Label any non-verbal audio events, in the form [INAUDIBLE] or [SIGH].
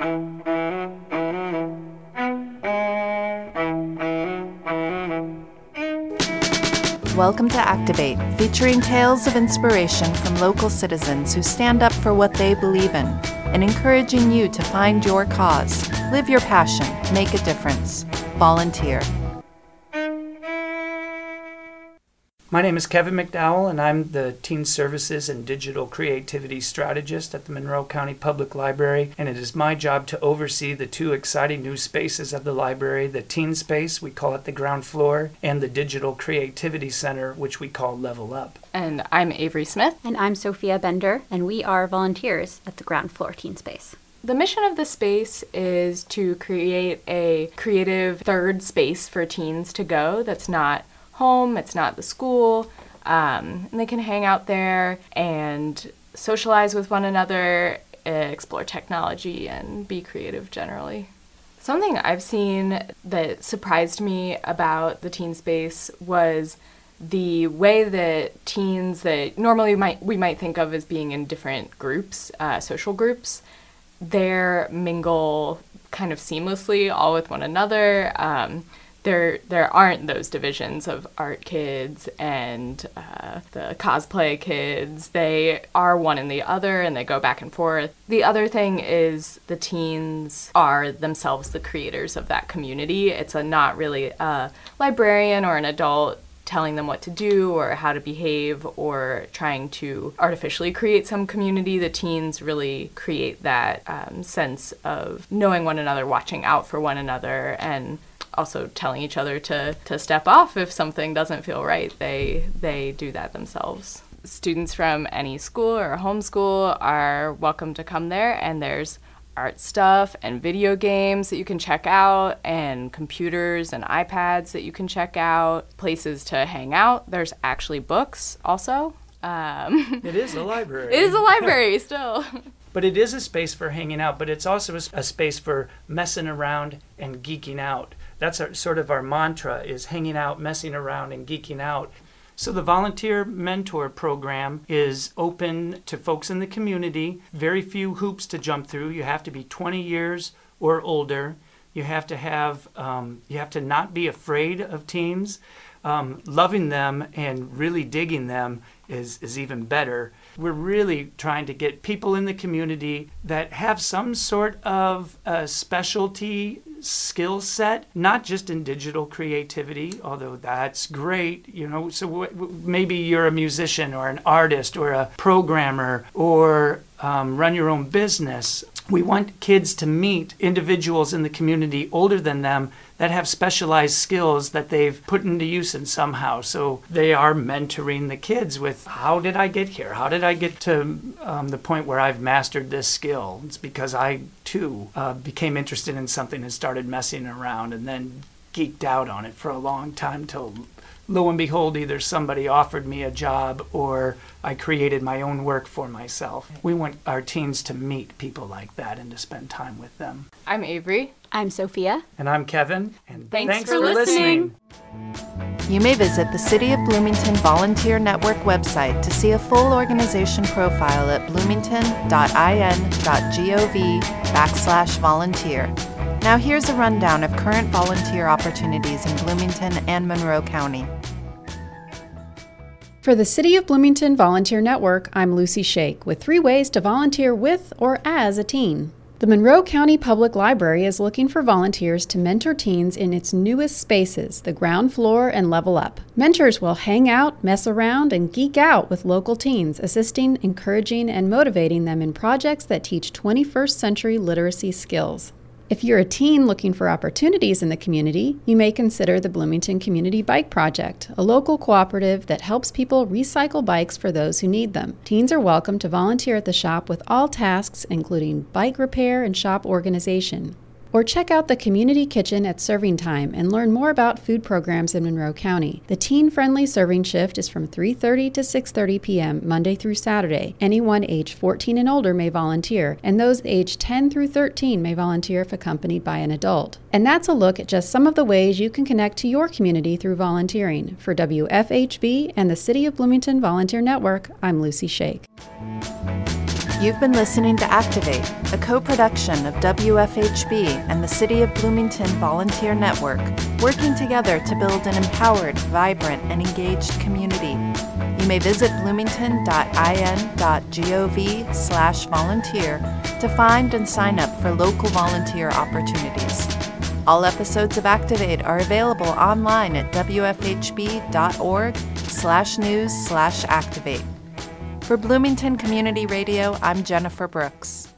Welcome to Activate, featuring tales of inspiration from local citizens who stand up for what they believe in and encouraging you to find your cause, live your passion, make a difference. Volunteer. My name is Kevin McDowell, and I'm the Teen Services and Digital Creativity Strategist at the Monroe County Public Library. And it is my job to oversee the two exciting new spaces of the library the Teen Space, we call it the ground floor, and the Digital Creativity Center, which we call Level Up. And I'm Avery Smith. And I'm Sophia Bender, and we are volunteers at the ground floor Teen Space. The mission of the space is to create a creative third space for teens to go that's not home, it's not the school. Um, and they can hang out there and socialize with one another, explore technology, and be creative generally. Something I've seen that surprised me about the teen space was the way that teens that normally might we might think of as being in different groups, uh, social groups, they mingle kind of seamlessly all with one another. Um, there there aren't those divisions of art kids and uh, the cosplay kids. They are one and the other, and they go back and forth. The other thing is the teens are themselves the creators of that community. It's a not really a librarian or an adult telling them what to do or how to behave or trying to artificially create some community. The teens really create that um, sense of knowing one another, watching out for one another, and also telling each other to, to step off if something doesn't feel right. They they do that themselves. Students from any school or homeschool are welcome to come there, and there's art stuff and video games that you can check out, and computers and iPads that you can check out, places to hang out. There's actually books also. Um, [LAUGHS] it is a library. it is a library [LAUGHS] still. But it is a space for hanging out, but it's also a, space for messing around and geeking out that's our, sort of our mantra is hanging out, messing around, and geeking out. So the volunteer mentor program is open to folks in the community. Very few hoops to jump through. You have to be 20 years or older. You have to have um, you have to not be afraid of teens. Um, loving them and really digging them is is even better. We're really trying to get people in the community that have some sort of a specialty skill set, not just in digital creativity, although that's great, you know. So w- w- maybe you're a musician or an artist or a programmer or um, run your own business. We want kids to meet individuals in the community older than them that have specialized skills that they've put into use in somehow. So they are mentoring the kids with how did I get here? How did I get to um, the point where I've mastered this skill? It's because I too uh, became interested in something and started messing around and then geeked out on it for a long time till lo and behold, either somebody offered me a job or I created my own work for myself. We want our teens to meet people like that and to spend time with them. I'm Avery. I'm Sophia. And I'm Kevin. And thanks, thanks for, for listening. listening. You may visit the City of Bloomington Volunteer Network website to see a full organization profile at bloomington.in.gov backslash volunteer. Now here's a rundown of current volunteer opportunities in Bloomington and Monroe County. For the City of Bloomington Volunteer Network, I'm Lucy Shake with three ways to volunteer with or as a teen. The Monroe County Public Library is looking for volunteers to mentor teens in its newest spaces, the ground floor and level up. Mentors will hang out, mess around, and geek out with local teens, assisting, encouraging, and motivating them in projects that teach 21st century literacy skills. If you're a teen looking for opportunities in the community, you may consider the Bloomington Community Bike Project, a local cooperative that helps people recycle bikes for those who need them. Teens are welcome to volunteer at the shop with all tasks, including bike repair and shop organization. Or check out the community kitchen at serving time and learn more about food programs in Monroe County. The teen-friendly serving shift is from 3:30 to 6:30 p.m. Monday through Saturday. Anyone age 14 and older may volunteer, and those age 10 through 13 may volunteer if accompanied by an adult. And that's a look at just some of the ways you can connect to your community through volunteering. For WFHB and the City of Bloomington Volunteer Network, I'm Lucy Shake. You've been listening to Activate, a co production of WFHB and the City of Bloomington Volunteer Network, working together to build an empowered, vibrant, and engaged community. You may visit bloomington.in.gov slash volunteer to find and sign up for local volunteer opportunities. All episodes of Activate are available online at wfhb.org slash news slash activate. For Bloomington Community Radio, I'm Jennifer Brooks.